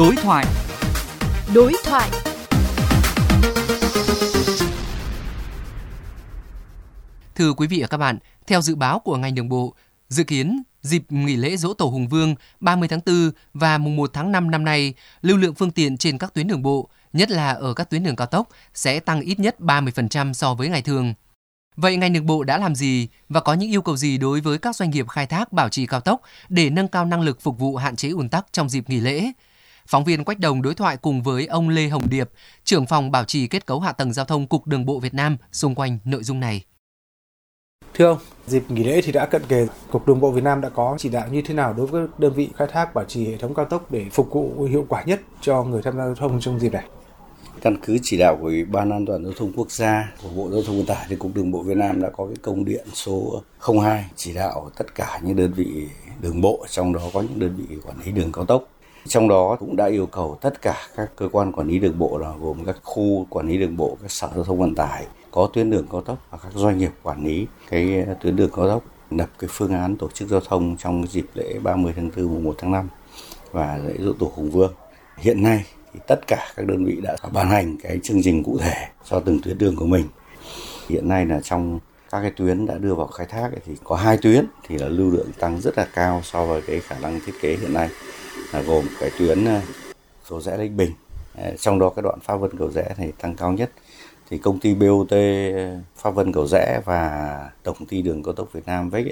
Đối thoại. Đối thoại. Thưa quý vị và các bạn, theo dự báo của ngành đường bộ, dự kiến dịp nghỉ lễ Dỗ Tổ Hùng Vương 30 tháng 4 và mùng 1 tháng 5 năm nay, lưu lượng phương tiện trên các tuyến đường bộ, nhất là ở các tuyến đường cao tốc sẽ tăng ít nhất 30% so với ngày thường. Vậy ngành đường bộ đã làm gì và có những yêu cầu gì đối với các doanh nghiệp khai thác bảo trì cao tốc để nâng cao năng lực phục vụ hạn chế ùn tắc trong dịp nghỉ lễ? Phóng viên Quách Đồng đối thoại cùng với ông Lê Hồng Điệp, trưởng phòng bảo trì kết cấu hạ tầng giao thông Cục Đường bộ Việt Nam xung quanh nội dung này. Thưa ông, dịp nghỉ lễ thì đã cận kề, Cục Đường bộ Việt Nam đã có chỉ đạo như thế nào đối với đơn vị khai thác bảo trì hệ thống cao tốc để phục vụ hiệu quả nhất cho người tham gia giao thông trong dịp này? Căn cứ chỉ đạo của Ủy ban An toàn giao thông quốc gia của Bộ Giao thông Vận tải thì Cục Đường bộ Việt Nam đã có cái công điện số 02 chỉ đạo tất cả những đơn vị đường bộ trong đó có những đơn vị quản lý đường cao tốc trong đó cũng đã yêu cầu tất cả các cơ quan quản lý đường bộ là gồm các khu quản lý đường bộ, các sở giao thông vận tải có tuyến đường cao tốc và các doanh nghiệp quản lý cái ờ, tuyến đường cao tốc lập cái phương án tổ chức giao thông trong dịp lễ 30 tháng 4 mùng 1 tháng 5 và lễ dỗ tổ Hùng Vương. Hiện nay thì tất cả các đơn vị đã ban hành cái chương trình cụ thể cho từng tuyến đường của mình. Hiện nay là trong các cái tuyến đã đưa vào khai thác thì có hai tuyến thì là lưu lượng tăng rất là cao so với cái khả năng thiết kế hiện nay, là gồm cái tuyến ờ, cầu rẽ Lĩnh Bình ờ, trong đó cái đoạn Pháp Vân cầu rẽ thì tăng cao nhất thì công ty BOT ờ, Pháp Vân cầu rẽ và tổng ty đường cao tốc Việt Nam VEC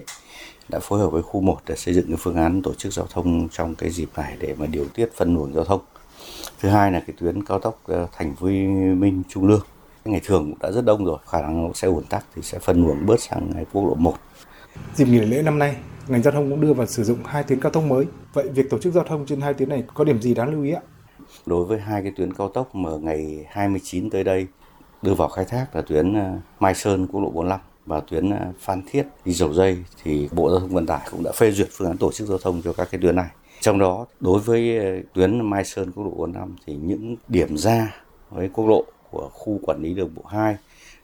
đã phối hợp với khu 1 để xây dựng cái phương án tổ chức giao thông trong cái dịp này để mà điều tiết phân luồng giao thông. Thứ hai là cái tuyến cao tốc Thành phố Minh Trung Lương. Ngày thường cũng đã rất đông rồi, khả năng sẽ ủn tắc thì sẽ phân luồng bớt sang quốc lộ 1. Dịp nghỉ lễ năm nay, ngành giao thông cũng đưa vào sử dụng hai tuyến cao tốc mới. Vậy việc tổ chức giao thông trên hai tuyến này có điểm gì đáng lưu ý ạ? Đối với hai cái tuyến cao tốc mà ngày 29 tới đây đưa vào khai thác là tuyến ờ, Mai Sơn quốc lộ 45 và tuyến ờ, Phan Thiết đi dầu dây thì Bộ Giao thông Vận tải cũng đã phê duyệt phương án tổ chức giao thông cho các cái tuyến này. Trong đó đối với ờ, tuyến Mai Sơn quốc lộ 45 thì những điểm ra với quốc lộ của khu quản lý đường bộ 2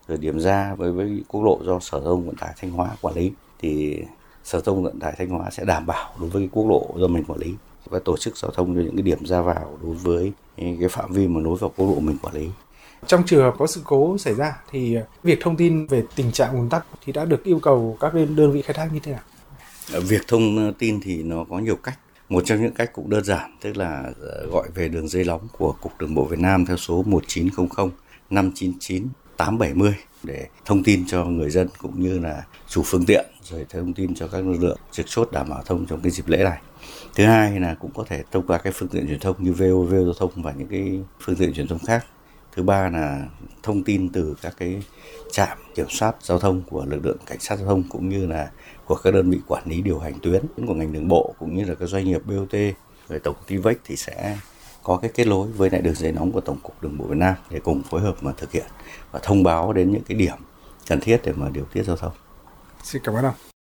rồi điểm ra với với quốc lộ do Sở Giao thông Vận tải Thanh Hóa quản lý thì Sở Giao thông Vận tải Thanh Hóa sẽ đảm bảo đối với cái quốc lộ do mình quản lý và tổ chức giao thông cho những cái điểm ra vào đối với cái phạm vi mà nối vào quốc lộ mình quản lý. Trong trường hợp có sự cố xảy ra thì việc thông tin về tình trạng ùn tắc thì đã được yêu cầu các đơn vị khai thác như thế nào? Việc thông tin thì nó có nhiều cách. Một trong những cách cũng đơn giản, tức là ờ, gọi về đường dây nóng của Cục Đường bộ Việt Nam theo số 1900 599 870 để thông tin cho người dân cũng như là chủ phương tiện, rồi thông tin cho các lực lượng trực chốt đảm bảo thông trong cái dịp lễ này. Thứ hai là cũng có thể thông qua cái phương tiện truyền thông như VOV giao thông và những cái phương tiện truyền thông khác. Thứ ba là thông tin từ các cái trạm kiểm soát giao thông của lực lượng cảnh sát giao thông cũng như là của các đơn vị quản lý điều hành tuyến của ngành đường bộ cũng như là các doanh nghiệp BOT rồi tổng ty VEC thì sẽ có cái kết nối với lại đường dây nóng của Tổng cục Đường bộ Việt Nam để cùng phối hợp mà thực hiện và thông báo đến những cái điểm cần thiết để mà điều tiết giao thông. Xin cảm ơn ông.